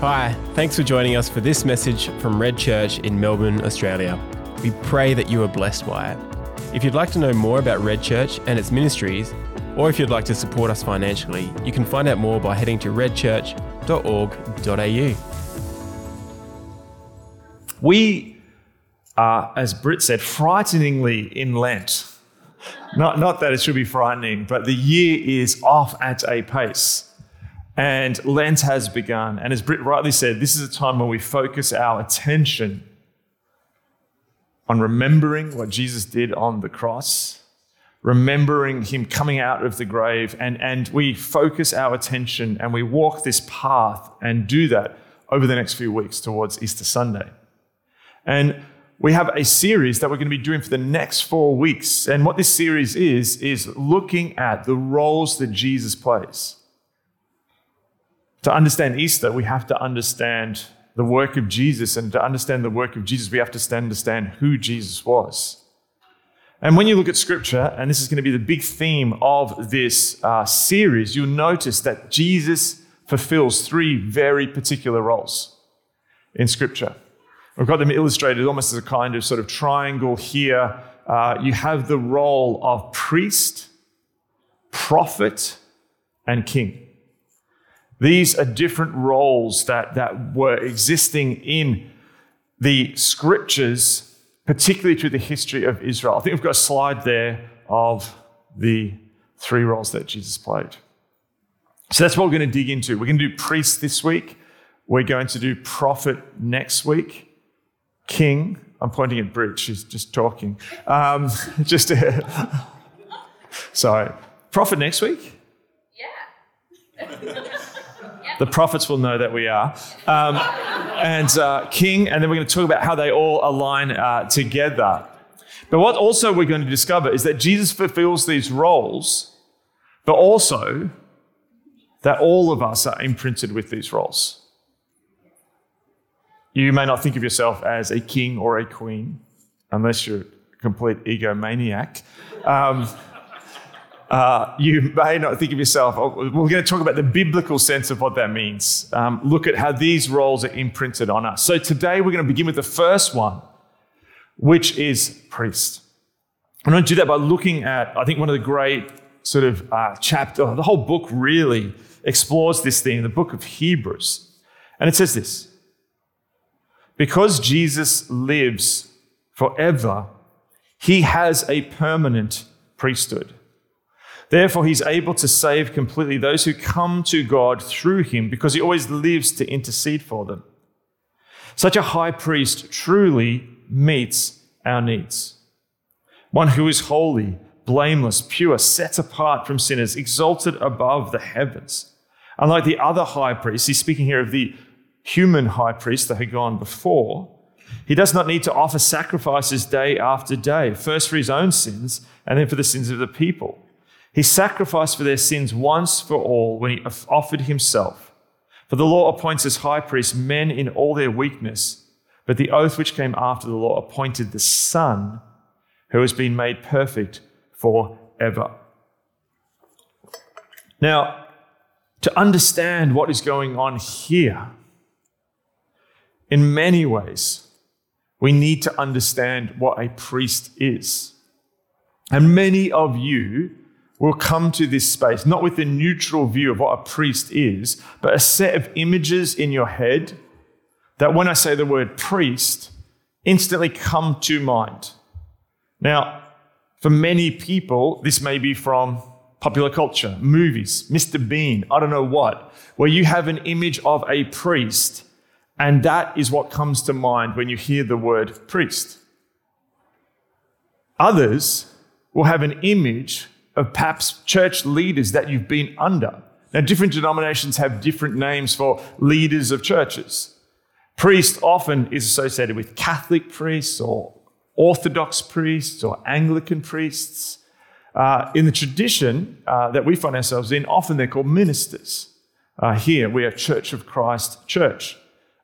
Hi, thanks for joining us for this message from Red Church in Melbourne, Australia. We pray that you are blessed by it. If you'd like to know more about Red Church and its ministries, or if you'd like to support us financially, you can find out more by heading to redchurch.org.au. We are, as Britt said, frighteningly in Lent. Not, not that it should be frightening, but the year is off at a pace. And Lent has begun. And as Britt rightly said, this is a time when we focus our attention on remembering what Jesus did on the cross, remembering him coming out of the grave, and, and we focus our attention and we walk this path and do that over the next few weeks towards Easter Sunday. And we have a series that we're going to be doing for the next four weeks. And what this series is, is looking at the roles that Jesus plays. To understand Easter, we have to understand the work of Jesus. And to understand the work of Jesus, we have to understand who Jesus was. And when you look at scripture, and this is going to be the big theme of this uh, series, you'll notice that Jesus fulfills three very particular roles in scripture. We've got them illustrated almost as a kind of sort of triangle here. Uh, you have the role of priest, prophet, and king. These are different roles that, that were existing in the scriptures, particularly through the history of Israel. I think we've got a slide there of the three roles that Jesus played. So that's what we're going to dig into. We're going to do priest this week. We're going to do prophet next week. King. I'm pointing at Brit. She's just talking. Um, just sorry. Prophet next week. Yeah. The prophets will know that we are. Um, and uh, King, and then we're going to talk about how they all align uh, together. But what also we're going to discover is that Jesus fulfills these roles, but also that all of us are imprinted with these roles. You may not think of yourself as a king or a queen, unless you're a complete egomaniac. Um, uh, you may not think of yourself, oh, we're going to talk about the biblical sense of what that means. Um, look at how these roles are imprinted on us. So today we're going to begin with the first one, which is priest. I'm going to do that by looking at, I think, one of the great sort of uh, chapter, the whole book really explores this theme, the book of Hebrews. And it says this Because Jesus lives forever, he has a permanent priesthood. Therefore, he's able to save completely those who come to God through him because he always lives to intercede for them. Such a high priest truly meets our needs. One who is holy, blameless, pure, set apart from sinners, exalted above the heavens. Unlike the other high priests, he's speaking here of the human high priest that had gone before. He does not need to offer sacrifices day after day, first for his own sins and then for the sins of the people. He sacrificed for their sins once for all when he offered himself. For the law appoints as high priests men in all their weakness, but the oath which came after the law appointed the Son who has been made perfect forever. Now, to understand what is going on here, in many ways, we need to understand what a priest is. And many of you will come to this space, not with a neutral view of what a priest is, but a set of images in your head that when I say the word priest, instantly come to mind. Now, for many people, this may be from popular culture, movies, Mr. Bean, I don't know what, where you have an image of a priest, and that is what comes to mind when you hear the word priest. Others will have an image of perhaps church leaders that you've been under. Now, different denominations have different names for leaders of churches. Priest often is associated with Catholic priests or Orthodox priests or Anglican priests. Uh, in the tradition uh, that we find ourselves in, often they're called ministers. Uh, here, we are Church of Christ Church.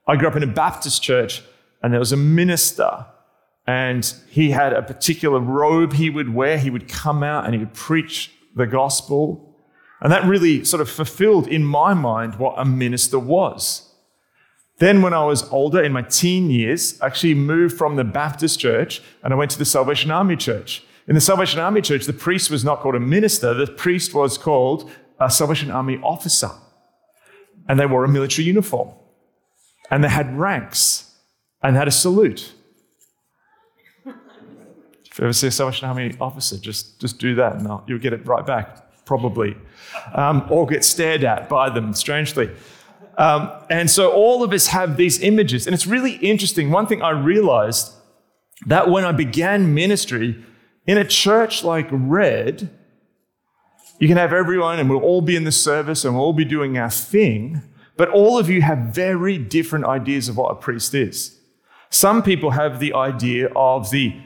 I grew up in a Baptist church, and there was a minister and he had a particular robe he would wear. He would come out and he would preach the gospel. And that really sort of fulfilled in my mind what a minister was. Then, when I was older, in my teen years, I actually moved from the Baptist church and I went to the Salvation Army church. In the Salvation Army church, the priest was not called a minister, the priest was called a Salvation Army officer. And they wore a military uniform. And they had ranks. And had a salute. If you ever see a Salvation Army officer, just, just do that and you'll get it right back, probably. Um, or get stared at by them, strangely. Um, and so all of us have these images. And it's really interesting. One thing I realized that when I began ministry in a church like Red, you can have everyone and we'll all be in the service and we'll all be doing our thing, but all of you have very different ideas of what a priest is. Some people have the idea of the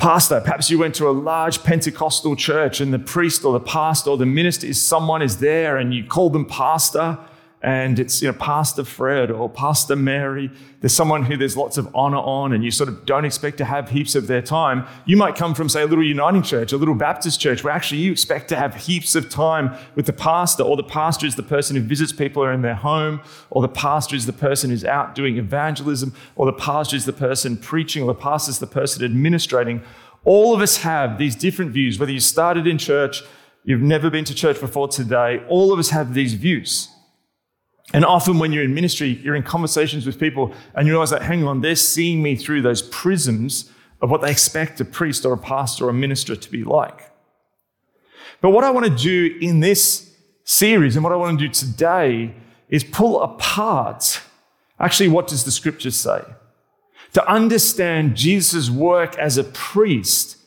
pastor. Perhaps you went to a large Pentecostal church and the priest or the pastor or the minister is someone is there and you call them pastor and it's you know Pastor Fred or Pastor Mary. There's someone who there's lots of honor on, and you sort of don't expect to have heaps of their time. You might come from, say, a little Uniting Church, a little Baptist church, where actually you expect to have heaps of time with the pastor, or the pastor is the person who visits people in their home, or the pastor is the person who's out doing evangelism, or the pastor is the person preaching, or the pastor is the person administrating. All of us have these different views, whether you started in church, you've never been to church before today, all of us have these views. And often when you're in ministry, you're in conversations with people and you realize that, hang on, they're seeing me through those prisms of what they expect a priest or a pastor or a minister to be like. But what I want to do in this series and what I want to do today is pull apart actually what does the scripture say? To understand Jesus' work as a priest,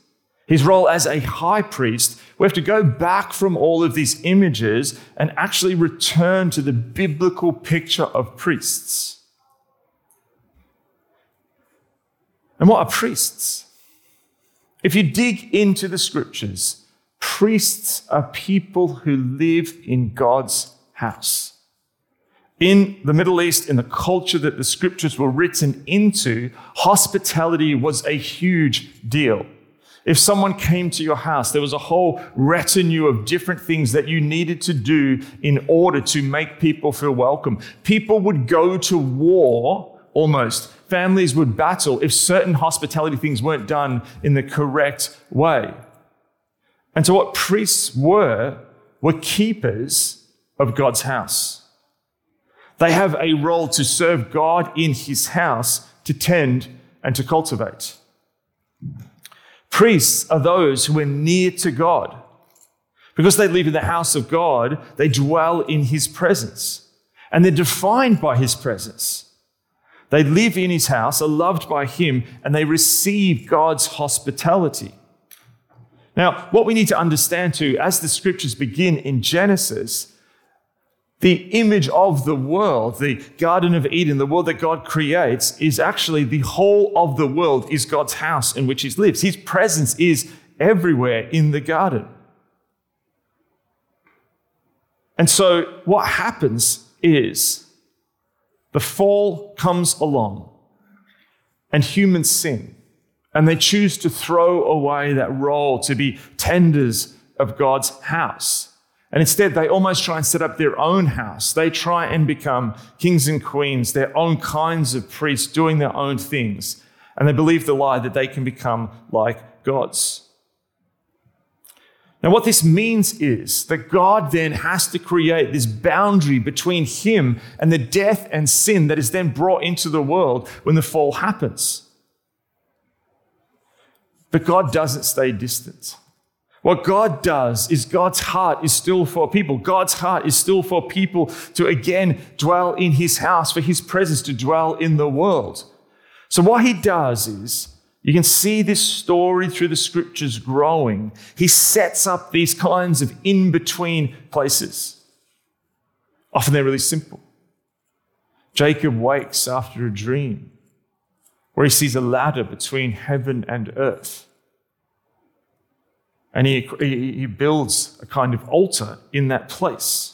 his role as a high priest, we have to go back from all of these images and actually return to the biblical picture of priests. And what are priests? If you dig into the scriptures, priests are people who live in God's house. In the Middle East, in the culture that the scriptures were written into, hospitality was a huge deal. If someone came to your house, there was a whole retinue of different things that you needed to do in order to make people feel welcome. People would go to war almost. Families would battle if certain hospitality things weren't done in the correct way. And so, what priests were, were keepers of God's house. They have a role to serve God in his house, to tend and to cultivate. Priests are those who are near to God. Because they live in the house of God, they dwell in his presence. And they're defined by his presence. They live in his house, are loved by him, and they receive God's hospitality. Now, what we need to understand too, as the scriptures begin in Genesis, the image of the world, the Garden of Eden, the world that God creates, is actually the whole of the world is God's house in which He lives. His presence is everywhere in the garden. And so, what happens is the fall comes along and humans sin, and they choose to throw away that role to be tenders of God's house. And instead, they almost try and set up their own house. They try and become kings and queens, their own kinds of priests, doing their own things. And they believe the lie that they can become like gods. Now, what this means is that God then has to create this boundary between Him and the death and sin that is then brought into the world when the fall happens. But God doesn't stay distant. What God does is God's heart is still for people. God's heart is still for people to again dwell in his house, for his presence to dwell in the world. So, what he does is, you can see this story through the scriptures growing. He sets up these kinds of in between places. Often they're really simple. Jacob wakes after a dream where he sees a ladder between heaven and earth. And he, he builds a kind of altar in that place.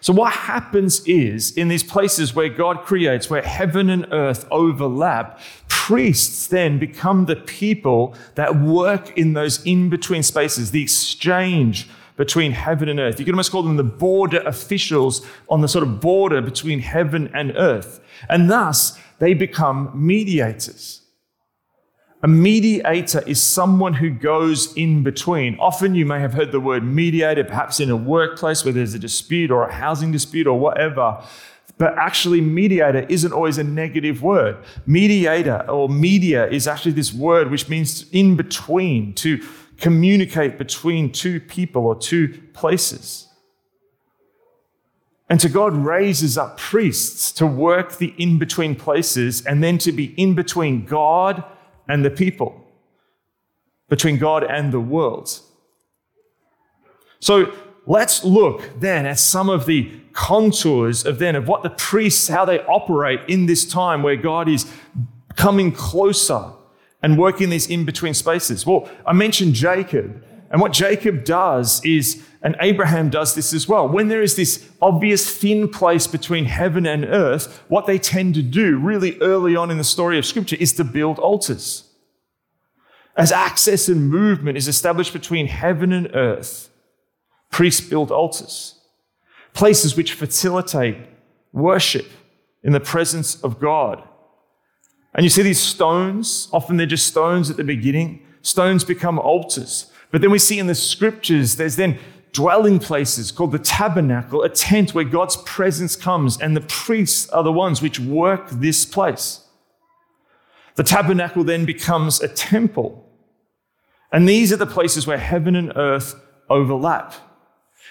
So, what happens is in these places where God creates, where heaven and earth overlap, priests then become the people that work in those in between spaces, the exchange between heaven and earth. You could almost call them the border officials on the sort of border between heaven and earth. And thus, they become mediators. A mediator is someone who goes in between. Often you may have heard the word mediator, perhaps in a workplace where there's a dispute or a housing dispute or whatever. But actually, mediator isn't always a negative word. Mediator or media is actually this word which means in between, to communicate between two people or two places. And so God raises up priests to work the in between places and then to be in between God and the people, between God and the world. So let's look then at some of the contours of then of what the priests, how they operate in this time where God is coming closer and working these in between spaces. Well, I mentioned Jacob, and what Jacob does is, and Abraham does this as well, when there is this obvious thin place between heaven and earth, what they tend to do really early on in the story of Scripture is to build altars. As access and movement is established between heaven and earth, priests build altars, places which facilitate worship in the presence of God. And you see these stones, often they're just stones at the beginning. Stones become altars. But then we see in the scriptures, there's then dwelling places called the tabernacle, a tent where God's presence comes, and the priests are the ones which work this place. The tabernacle then becomes a temple. And these are the places where heaven and earth overlap.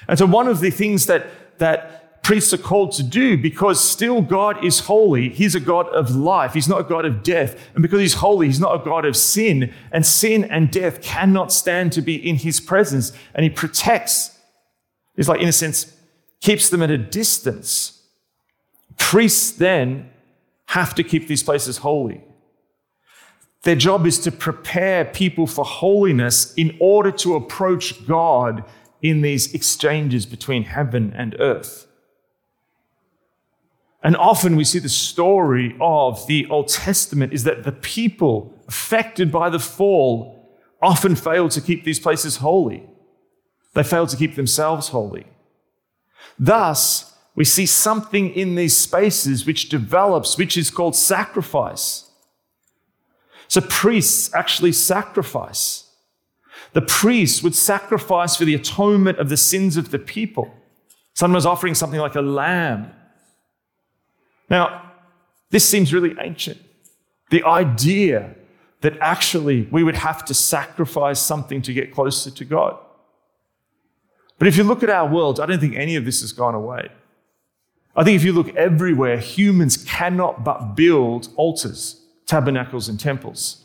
And so, one of the things that, that priests are called to do, because still God is holy, He's a God of life, He's not a God of death. And because He's holy, He's not a God of sin. And sin and death cannot stand to be in His presence. And He protects, He's like, in a sense, keeps them at a distance. Priests then have to keep these places holy. Their job is to prepare people for holiness in order to approach God in these exchanges between heaven and earth. And often we see the story of the Old Testament is that the people affected by the fall often fail to keep these places holy. They fail to keep themselves holy. Thus, we see something in these spaces which develops, which is called sacrifice. So priests actually sacrifice. The priests would sacrifice for the atonement of the sins of the people, sometimes offering something like a lamb. Now, this seems really ancient. The idea that actually we would have to sacrifice something to get closer to God. But if you look at our world, I don't think any of this has gone away. I think if you look everywhere, humans cannot but build altars tabernacles and temples.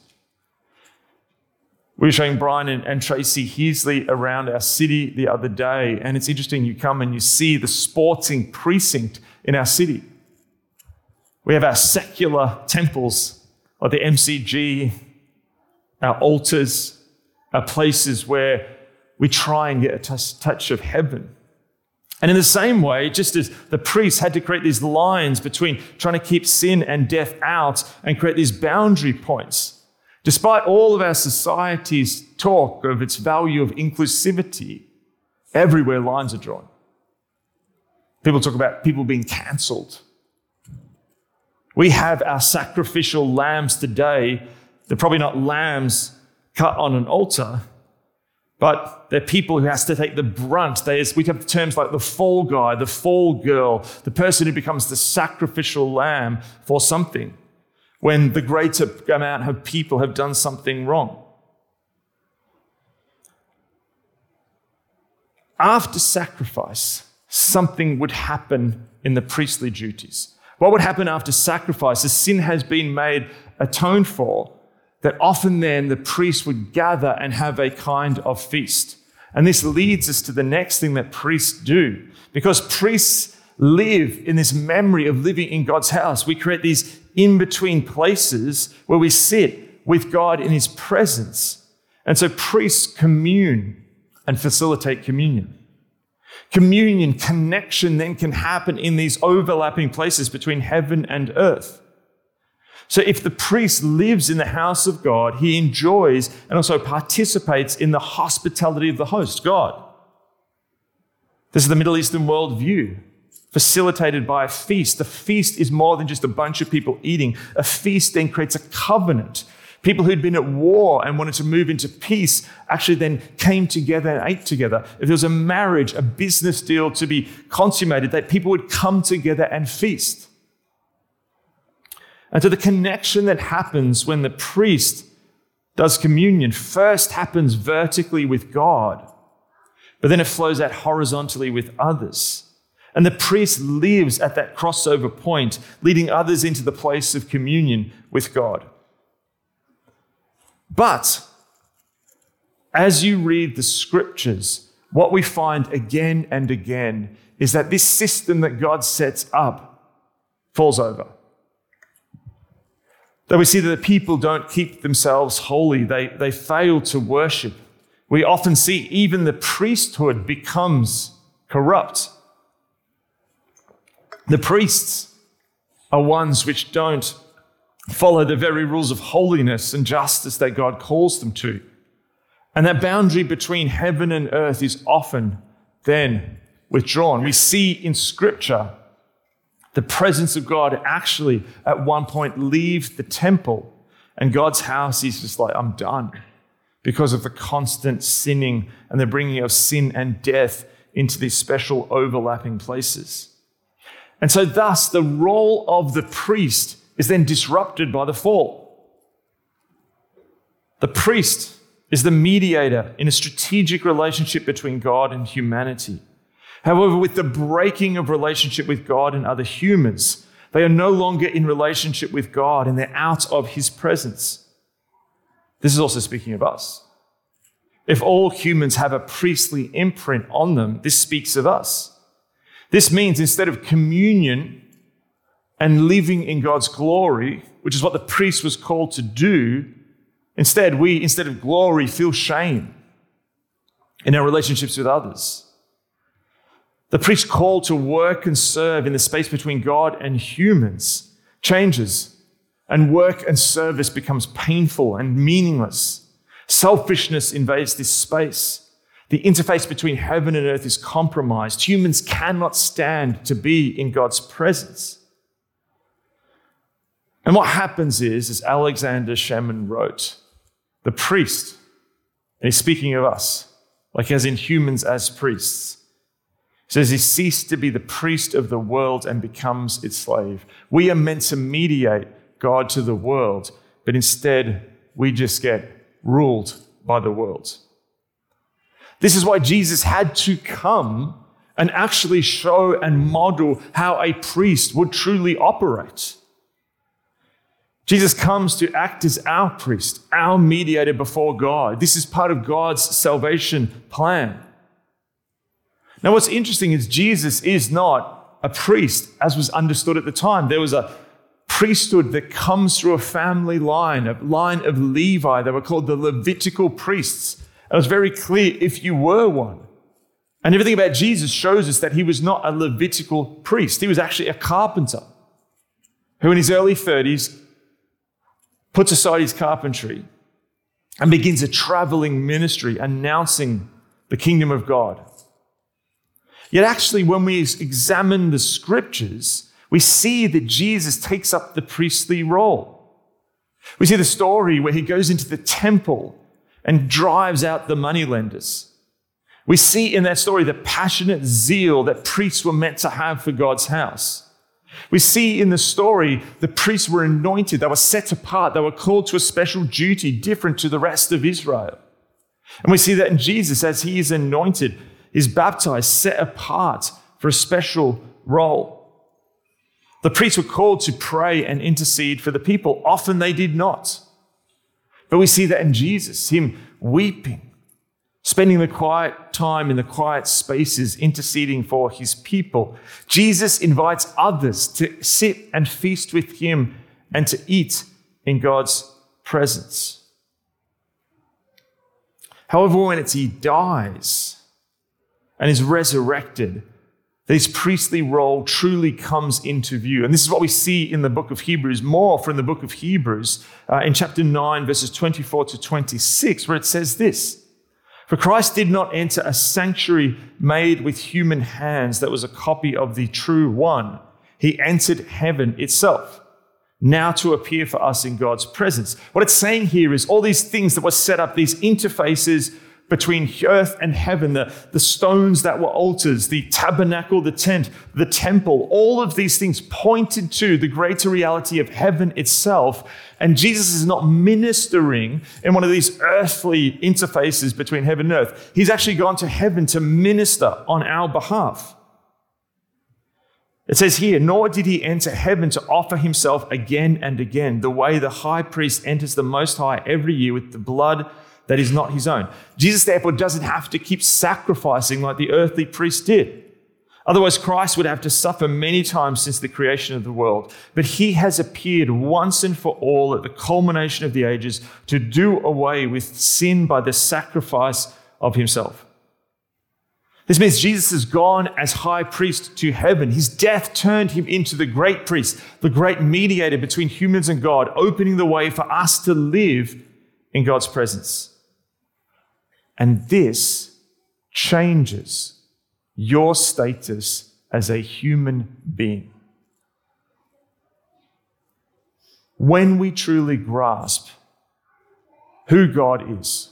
We were showing Brian and, and Tracy Heasley around our city the other day, and it's interesting. You come and you see the sporting precinct in our city. We have our secular temples, like the MCG, our altars, our places where we try and get a t- touch of heaven. And in the same way, just as the priests had to create these lines between trying to keep sin and death out and create these boundary points, despite all of our society's talk of its value of inclusivity, everywhere lines are drawn. People talk about people being cancelled. We have our sacrificial lambs today. They're probably not lambs cut on an altar, but they're people who has to take the brunt. There's, we have terms like the fall guy, the fall girl, the person who becomes the sacrificial lamb for something when the greater amount of people have done something wrong. After sacrifice, something would happen in the priestly duties. What would happen after sacrifice? The sin has been made atoned for that often then the priests would gather and have a kind of feast. And this leads us to the next thing that priests do. Because priests live in this memory of living in God's house, we create these in between places where we sit with God in his presence. And so priests commune and facilitate communion. Communion, connection then can happen in these overlapping places between heaven and earth. So if the priest lives in the house of God, he enjoys and also participates in the hospitality of the host, God. This is the Middle Eastern worldview, facilitated by a feast. The feast is more than just a bunch of people eating. A feast then creates a covenant. People who'd been at war and wanted to move into peace actually then came together and ate together. If there was a marriage, a business deal to be consummated, that people would come together and feast. And so the connection that happens when the priest does communion first happens vertically with God, but then it flows out horizontally with others. And the priest lives at that crossover point, leading others into the place of communion with God. But as you read the scriptures, what we find again and again is that this system that God sets up falls over. That we see that the people don't keep themselves holy, they, they fail to worship. We often see even the priesthood becomes corrupt. The priests are ones which don't follow the very rules of holiness and justice that God calls them to. And that boundary between heaven and earth is often then withdrawn. We see in Scripture the presence of God actually at one point leaves the temple, and God's house is just like, I'm done because of the constant sinning and the bringing of sin and death into these special overlapping places. And so, thus, the role of the priest is then disrupted by the fall. The priest is the mediator in a strategic relationship between God and humanity. However, with the breaking of relationship with God and other humans, they are no longer in relationship with God and they're out of his presence. This is also speaking of us. If all humans have a priestly imprint on them, this speaks of us. This means instead of communion and living in God's glory, which is what the priest was called to do, instead, we, instead of glory, feel shame in our relationships with others. The priest's call to work and serve in the space between God and humans changes, and work and service becomes painful and meaningless. Selfishness invades this space. The interface between heaven and earth is compromised. Humans cannot stand to be in God's presence. And what happens is, as Alexander Schmemann wrote, the priest, and he's speaking of us, like as in humans as priests, says he ceased to be the priest of the world and becomes its slave. We are meant to mediate God to the world, but instead we just get ruled by the world. This is why Jesus had to come and actually show and model how a priest would truly operate. Jesus comes to act as our priest, our mediator before God. This is part of God's salvation plan. Now, what's interesting is Jesus is not a priest as was understood at the time. There was a priesthood that comes through a family line, a line of Levi. They were called the Levitical priests. And it was very clear if you were one. And everything about Jesus shows us that he was not a Levitical priest. He was actually a carpenter who, in his early 30s, puts aside his carpentry and begins a traveling ministry announcing the kingdom of God. Yet, actually, when we examine the scriptures, we see that Jesus takes up the priestly role. We see the story where he goes into the temple and drives out the moneylenders. We see in that story the passionate zeal that priests were meant to have for God's house. We see in the story the priests were anointed, they were set apart, they were called to a special duty different to the rest of Israel. And we see that in Jesus, as he is anointed, is baptized, set apart for a special role. The priests were called to pray and intercede for the people. Often they did not. But we see that in Jesus, him weeping, spending the quiet time in the quiet spaces interceding for his people. Jesus invites others to sit and feast with him and to eat in God's presence. However, when it's he dies and is resurrected, this priestly role truly comes into view. And this is what we see in the book of Hebrews, more from the book of Hebrews, uh, in chapter 9, verses 24 to 26, where it says this For Christ did not enter a sanctuary made with human hands that was a copy of the true one. He entered heaven itself, now to appear for us in God's presence. What it's saying here is all these things that were set up, these interfaces between earth and heaven, the, the stones that were altars, the tabernacle, the tent, the temple, all of these things pointed to the greater reality of heaven itself. And Jesus is not ministering in one of these earthly interfaces between heaven and earth. He's actually gone to heaven to minister on our behalf. It says here, nor did he enter heaven to offer himself again and again, the way the high priest enters the Most High every year with the blood that is not his own. Jesus, therefore, doesn't have to keep sacrificing like the earthly priest did. Otherwise, Christ would have to suffer many times since the creation of the world. But he has appeared once and for all at the culmination of the ages to do away with sin by the sacrifice of himself. This means Jesus has gone as high priest to heaven. His death turned him into the great priest, the great mediator between humans and God, opening the way for us to live in God's presence. And this changes your status as a human being. When we truly grasp who God is,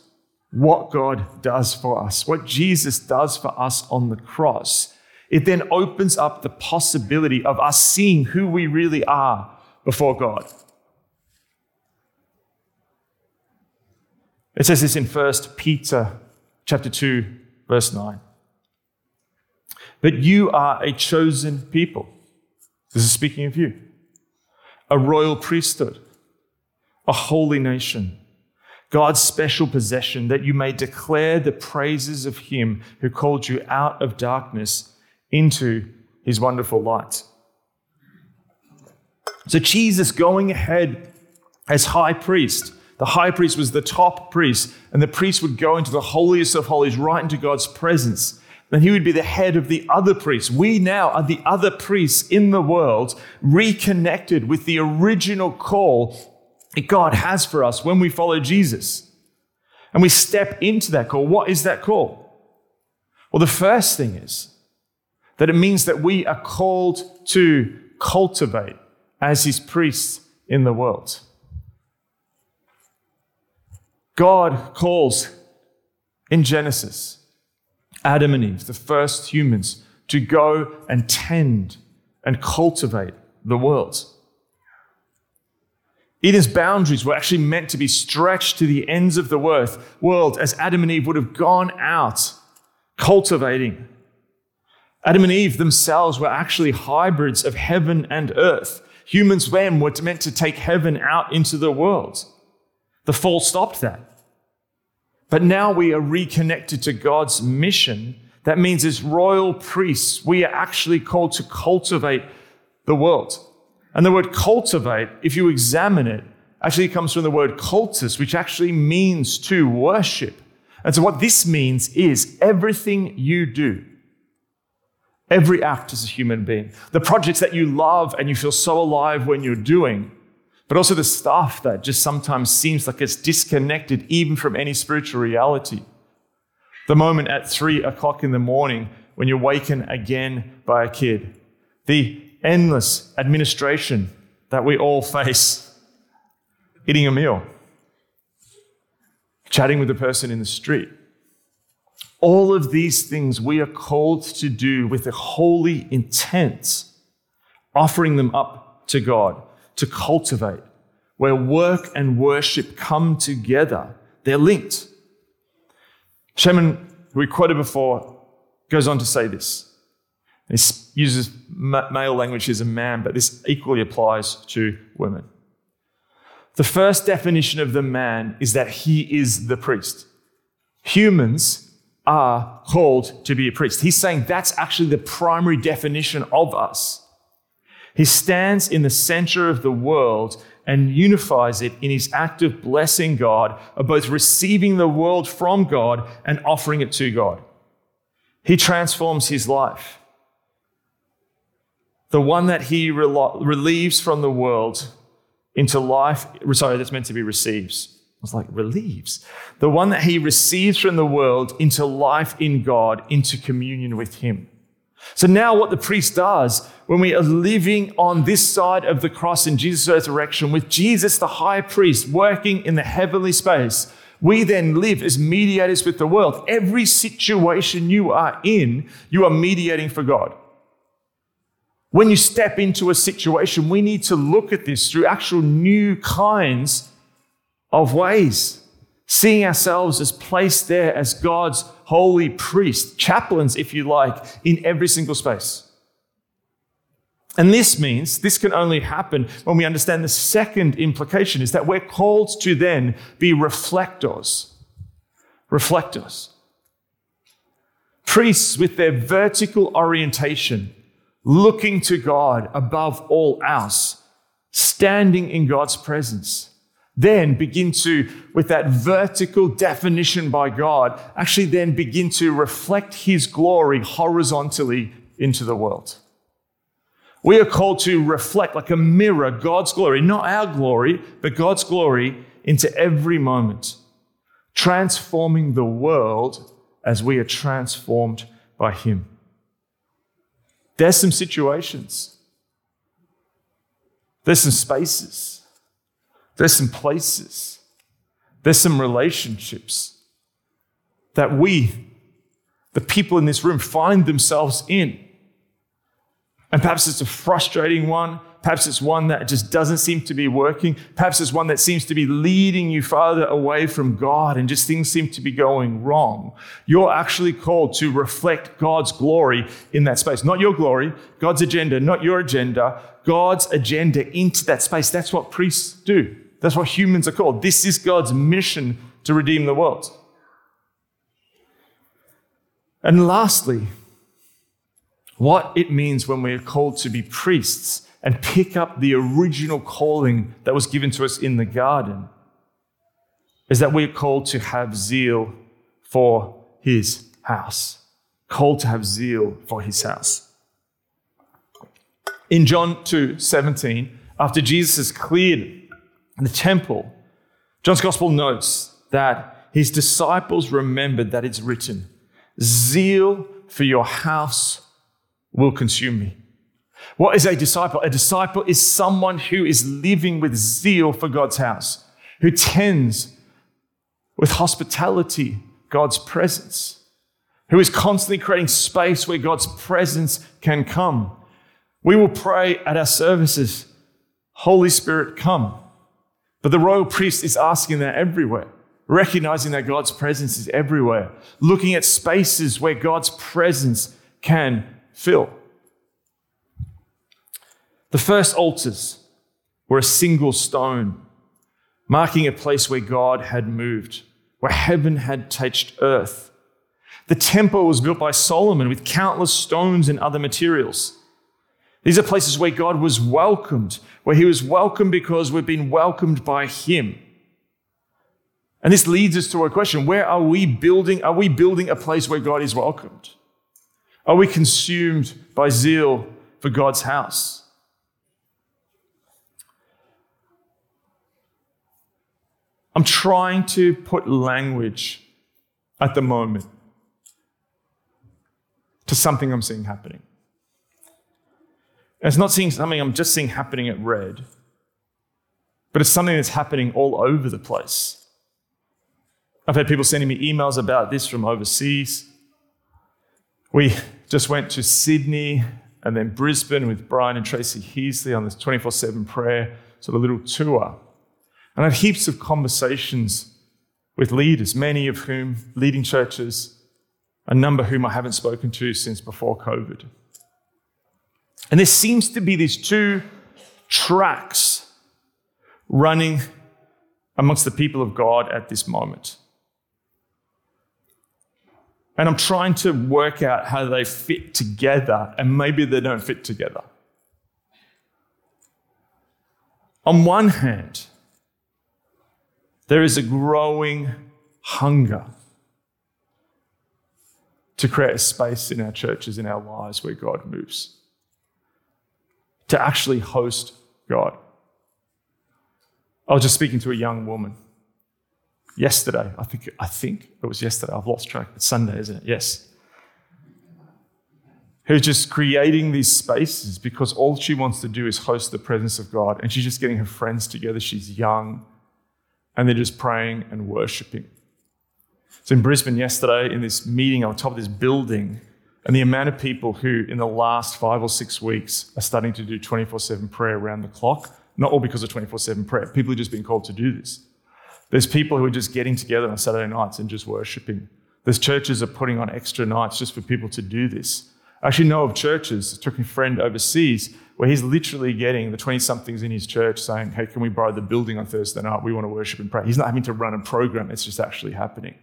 what God does for us, what Jesus does for us on the cross, it then opens up the possibility of us seeing who we really are before God. It says this in 1 Peter chapter 2, verse 9. But you are a chosen people. This is speaking of you. A royal priesthood, a holy nation, God's special possession, that you may declare the praises of him who called you out of darkness into his wonderful light. So, Jesus going ahead as high priest the high priest was the top priest, and the priest would go into the holiest of holies, right into God's presence. Then he would be the head of the other priests. We now are the other priests in the world, reconnected with the original call that God has for us when we follow Jesus. And we step into that call. What is that call? Well, the first thing is that it means that we are called to cultivate as his priests in the world. God calls in Genesis Adam and Eve, the first humans, to go and tend and cultivate the world. Eden's boundaries were actually meant to be stretched to the ends of the world as Adam and Eve would have gone out cultivating. Adam and Eve themselves were actually hybrids of heaven and earth. Humans then were meant to take heaven out into the world. The fall stopped that. But now we are reconnected to God's mission. That means, as royal priests, we are actually called to cultivate the world. And the word cultivate, if you examine it, actually comes from the word cultus, which actually means to worship. And so, what this means is everything you do, every act as a human being, the projects that you love and you feel so alive when you're doing, but also the stuff that just sometimes seems like it's disconnected even from any spiritual reality. The moment at three o'clock in the morning when you're wakened again by a kid. The endless administration that we all face. Eating a meal. Chatting with the person in the street. All of these things we are called to do with a holy intent, offering them up to God to cultivate, where work and worship come together. They're linked. Schmemann, who we quoted before, goes on to say this. He uses male language as a man, but this equally applies to women. The first definition of the man is that he is the priest. Humans are called to be a priest. He's saying that's actually the primary definition of us. He stands in the center of the world and unifies it in his act of blessing God, of both receiving the world from God and offering it to God. He transforms his life. The one that he relieves from the world into life, sorry, that's meant to be receives. I was like relieves. The one that he receives from the world into life in God, into communion with him. So now what the priest does when we are living on this side of the cross in Jesus' resurrection with Jesus, the high priest, working in the heavenly space, we then live as mediators with the world. Every situation you are in, you are mediating for God. When you step into a situation, we need to look at this through actual new kinds of ways, seeing ourselves as placed there as God's holy priest, chaplains, if you like, in every single space. And this means this can only happen when we understand the second implication is that we're called to then be reflectors. Reflectors. Priests with their vertical orientation, looking to God above all else, standing in God's presence. Then begin to, with that vertical definition by God, actually then begin to reflect His glory horizontally into the world. We are called to reflect like a mirror God's glory, not our glory, but God's glory into every moment, transforming the world as we are transformed by Him. There's some situations, there's some spaces, there's some places, there's some relationships that we, the people in this room, find themselves in and perhaps it's a frustrating one. Perhaps it's one that just doesn't seem to be working. Perhaps it's one that seems to be leading you farther away from God and just things seem to be going wrong. You're actually called to reflect God's glory in that space. Not your glory, God's agenda, not your agenda, God's agenda into that space. That's what priests do. That's what humans are called. This is God's mission to redeem the world. And lastly, what it means when we're called to be priests and pick up the original calling that was given to us in the garden is that we're called to have zeal for his house. Called to have zeal for his house. In John 2 17, after Jesus has cleared the temple, John's gospel notes that his disciples remembered that it's written, Zeal for your house will consume me. What is a disciple? A disciple is someone who is living with zeal for God's house, who tends with hospitality God's presence, who is constantly creating space where God's presence can come. We will pray at our services, Holy Spirit, come. But the royal priest is asking that everywhere, recognizing that God's presence is everywhere, looking at spaces where God's presence can fill. The first altars were a single stone, marking a place where God had moved, where heaven had touched earth. The temple was built by Solomon with countless stones and other materials. These are places where God was welcomed, where he was welcomed because we've been welcomed by him. And this leads us to a question where are we building? Are we building a place where God is welcomed? Are we consumed by zeal for God's house? I'm trying to put language at the moment to something I'm seeing happening. And it's not seeing something I'm just seeing happening at Red, but it's something that's happening all over the place. I've had people sending me emails about this from overseas. We just went to Sydney and then Brisbane with Brian and Tracy Heasley on this 24 7 prayer, sort of little tour. And I had heaps of conversations with leaders, many of whom leading churches, a number whom I haven't spoken to since before COVID. And there seems to be these two tracks running amongst the people of God at this moment. And I'm trying to work out how they fit together, and maybe they don't fit together. On one hand, there is a growing hunger to create a space in our churches, in our lives where God moves, to actually host God. I was just speaking to a young woman yesterday. I think, I think it was yesterday. I've lost track. It's Sunday, isn't it? Yes. Who's just creating these spaces because all she wants to do is host the presence of God. And she's just getting her friends together. She's young. And they're just praying and worshiping. So in Brisbane yesterday, in this meeting on top of this building, and the amount of people who, in the last five or six weeks, are starting to do 24 7 prayer around the clock, not all because of 24 7 prayer, people are just being called to do this. There's people who are just getting together on Saturday nights and just worshiping. There's churches are putting on extra nights just for people to do this. I actually know of churches, I took a friend overseas, where he's literally getting the 20 somethings in his church saying, Hey, can we borrow the building on Thursday night? We want to worship and pray. He's not having to run a program, it's just actually happening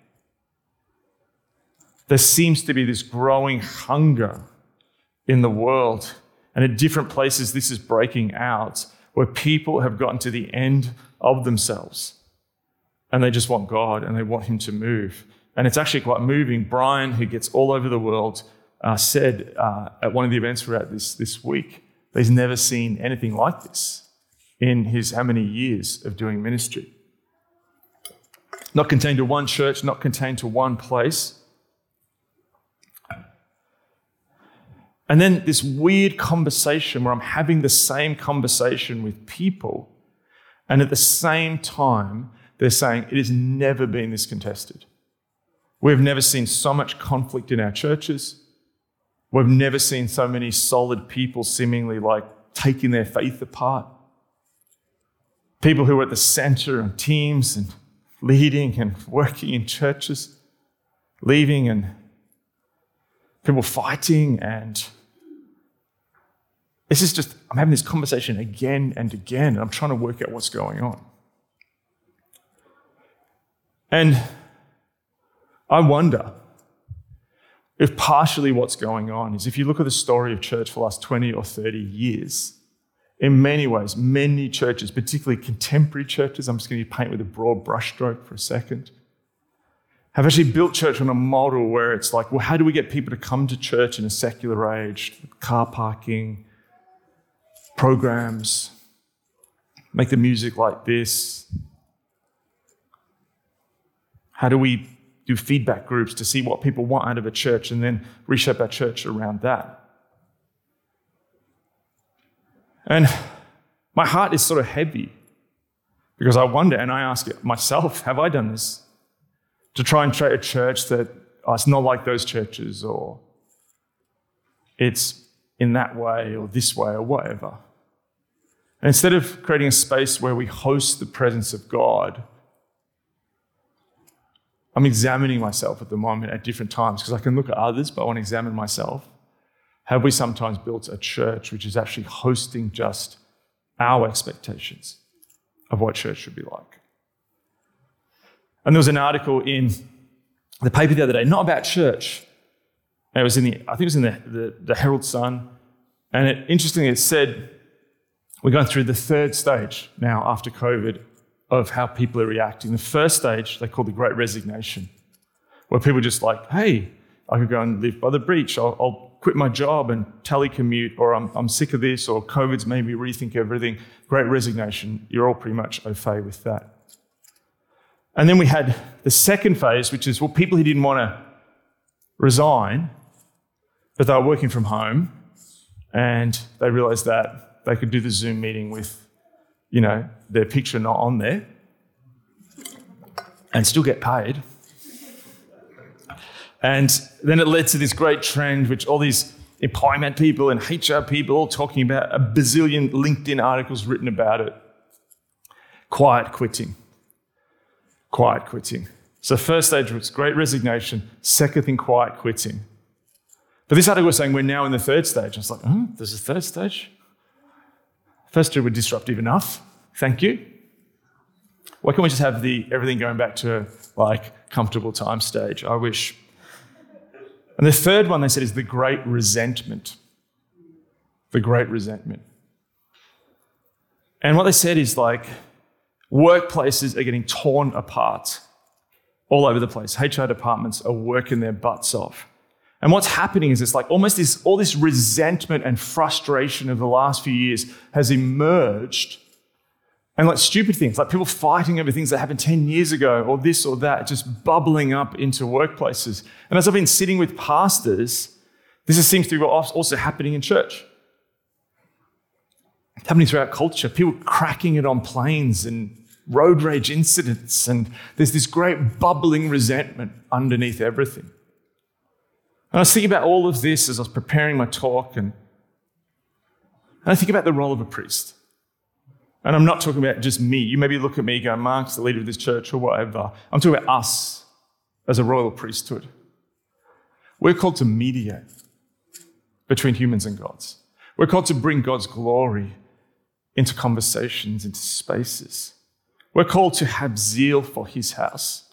there seems to be this growing hunger in the world. And at different places, this is breaking out where people have gotten to the end of themselves and they just want God and they want Him to move. And it's actually quite moving. Brian, who gets all over the world, uh, said uh, at one of the events we're at this, this week that he's never seen anything like this in his how many years of doing ministry. Not contained to one church, not contained to one place, And then this weird conversation where I'm having the same conversation with people, and at the same time, they're saying it has never been this contested. We've never seen so much conflict in our churches. We've never seen so many solid people seemingly like taking their faith apart. People who are at the center of teams and leading and working in churches, leaving and people fighting and this is just, I'm having this conversation again and again, and I'm trying to work out what's going on. And I wonder if partially what's going on is if you look at the story of church for the last 20 or 30 years, in many ways, many churches, particularly contemporary churches, I'm just going to paint with a broad brushstroke for a second, have actually built church on a model where it's like, well, how do we get people to come to church in a secular age? Car parking, programs, make the music like this? How do we do feedback groups to see what people want out of a church and then reshape our church around that? And my heart is sort of heavy because I wonder and I ask myself, have I done this? To try and create a church that oh, it's not like those churches or it's in that way or this way or whatever. And instead of creating a space where we host the presence of God, I'm examining myself at the moment at different times because I can look at others, but I want to examine myself. Have we sometimes built a church which is actually hosting just our expectations of what church should be like? And there was an article in the paper the other day, not about church. it was in the, I think it was in the, the, the Herald Sun. And it, interestingly, it said, we're going through the third stage now after COVID of how people are reacting. The first stage, they call the Great Resignation, where people are just like, hey, I could go and live by the beach. I'll, I'll quit my job and telecommute, or I'm, I'm sick of this, or COVID's made me rethink everything. Great resignation. You're all pretty much au fait with that. And then we had the second phase, which is well, people who didn't want to resign, but they were working from home, and they realized that they could do the Zoom meeting with, you know, their picture not on there and still get paid. And then it led to this great trend, which all these employment people and HR people all talking about a bazillion LinkedIn articles written about it. Quiet quitting quiet quitting. So, first stage was great resignation, second thing, quiet quitting. But this article was saying we're now in the third stage. I was like, oh, there's a third stage? First two were disruptive enough. Thank you. Why can't we just have the everything going back to like comfortable time stage? I wish. And the third one they said is the great resentment. The great resentment. And what they said is like, Workplaces are getting torn apart all over the place. HR departments are working their butts off. And what's happening is it's like almost this, all this resentment and frustration of the last few years has emerged And like stupid things, like people fighting over things that happened 10 years ago, or this or that, just bubbling up into workplaces. And as I've been sitting with pastors, this seems to be also happening in church. It's happening throughout culture. People cracking it on planes and road rage incidents, and there's this great bubbling resentment underneath everything. And I was thinking about all of this as I was preparing my talk, and, and I think about the role of a priest. And I'm not talking about just me. You maybe look at me go, Mark's the leader of this church or whatever. I'm talking about us as a royal priesthood. We're called to mediate between humans and gods. We're called to bring God's glory into conversations, into spaces. We're called to have zeal for his house.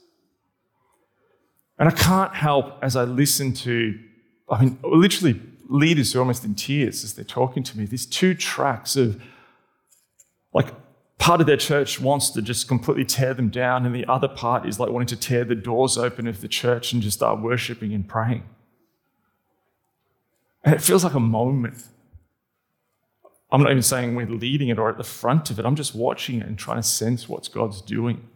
And I can't help as I listen to, I mean, literally leaders who are almost in tears as they're talking to me, these two tracks of like part of their church wants to just completely tear them down, and the other part is like wanting to tear the doors open of the church and just start worshiping and praying. And it feels like a moment. I'm not even saying we're leading it or at the front of it. I'm just watching it and trying to sense what God's doing.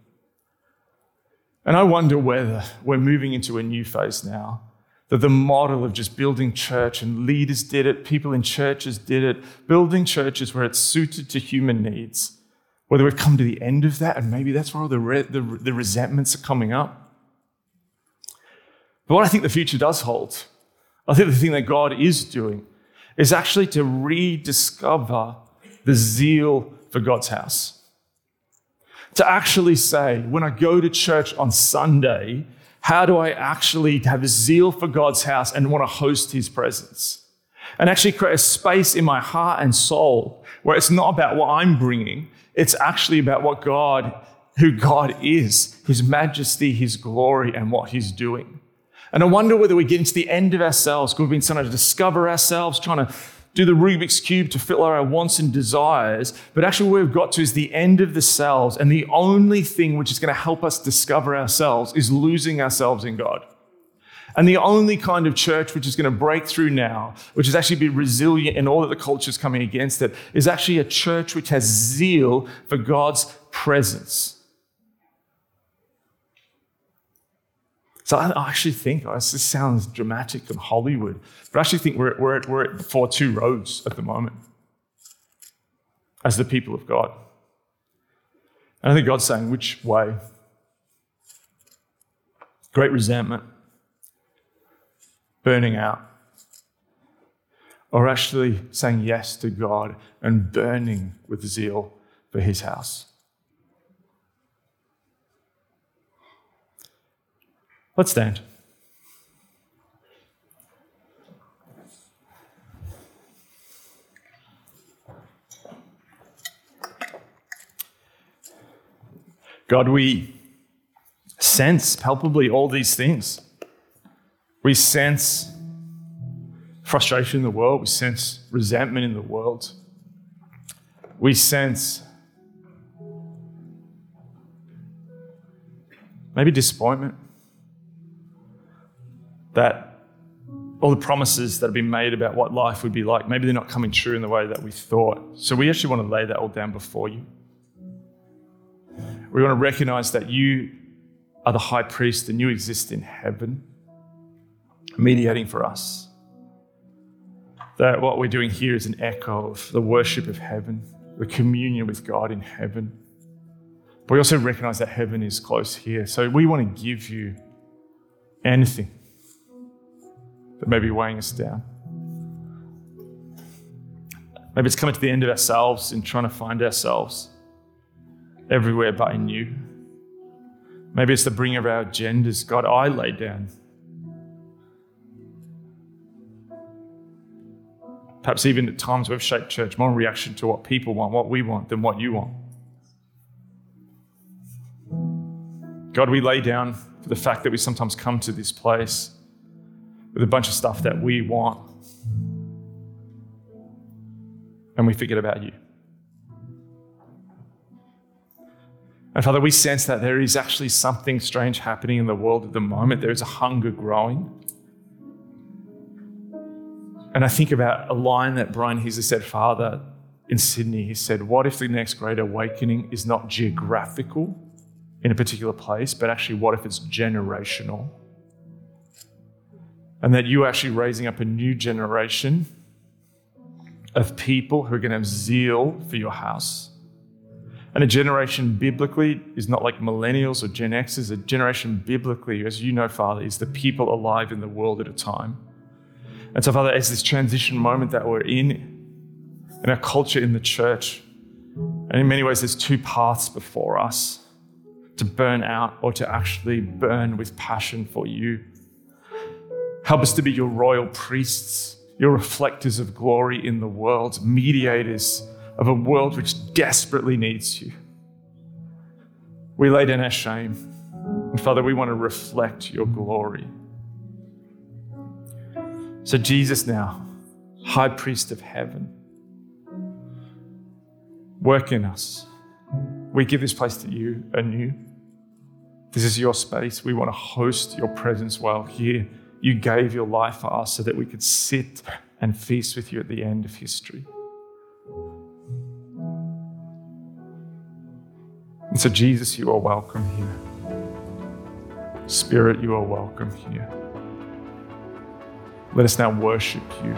And I wonder whether we're moving into a new phase now. That the model of just building church and leaders did it, people in churches did it, building churches where it's suited to human needs. Whether we've come to the end of that, and maybe that's where all the, re- the, the resentments are coming up. But what I think the future does hold I think the thing that God is doing is actually to rediscover the zeal for God's house. To actually say, when I go to church on Sunday, how do I actually have a zeal for God's house and want to host his presence? And actually create a space in my heart and soul where it's not about what I'm bringing, it's actually about what God, who God is, his majesty, his glory, and what he's doing. And I wonder whether we get into the end of ourselves, because we've been trying to discover ourselves, trying to do the Rubik's Cube to fill our wants and desires. But actually, where we've got to is the end of the selves. And the only thing which is going to help us discover ourselves is losing ourselves in God. And the only kind of church which is going to break through now, which is actually be resilient in all that the culture is coming against it, is actually a church which has zeal for God's presence. So I actually think, oh, this sounds dramatic and Hollywood, but I actually think we're, we're, at, we're at two roads at the moment as the people of God. And I think God's saying, which way? Great resentment, burning out, or actually saying yes to God and burning with zeal for his house. Let's stand. God, we sense palpably all these things. We sense frustration in the world, we sense resentment in the world, we sense maybe disappointment that all the promises that have been made about what life would be like, maybe they're not coming true in the way that we thought. So we actually want to lay that all down before you. We want to recognize that you are the high priest and you exist in heaven, mediating for us. That what we're doing here is an echo of the worship of heaven, the communion with God in heaven. But we also recognize that heaven is close here. So we want to give you anything that may be weighing us down. Maybe it's coming to the end of ourselves and trying to find ourselves everywhere but in you. Maybe it's the bringing of our agendas. God, I lay down. Perhaps even at times we've shaped church more in reaction to what people want, what we want, than what you want. God, we lay down for the fact that we sometimes come to this place with a bunch of stuff that we want. And we forget about you. And Father, we sense that there is actually something strange happening in the world at the moment. There is a hunger growing. And I think about a line that Brian Heasley said, Father, in Sydney. He said, What if the next great awakening is not geographical in a particular place, but actually, what if it's generational? And that you're actually raising up a new generation of people who are going to have zeal for your house. And a generation biblically is not like millennials or Gen Xers. A generation biblically, as you know, Father, is the people alive in the world at a time. And so, Father, as this transition moment that we're in, in our culture in the church, and in many ways, there's two paths before us to burn out or to actually burn with passion for you. Help us to be your royal priests, your reflectors of glory in the world, mediators of a world which desperately needs you. We lay down our shame. And Father, we want to reflect your glory. So, Jesus, now, high priest of heaven, work in us. We give this place to you anew. This is your space. We want to host your presence while here. You gave your life for us so that we could sit and feast with you at the end of history. And so, Jesus, you are welcome here. Spirit, you are welcome here. Let us now worship you.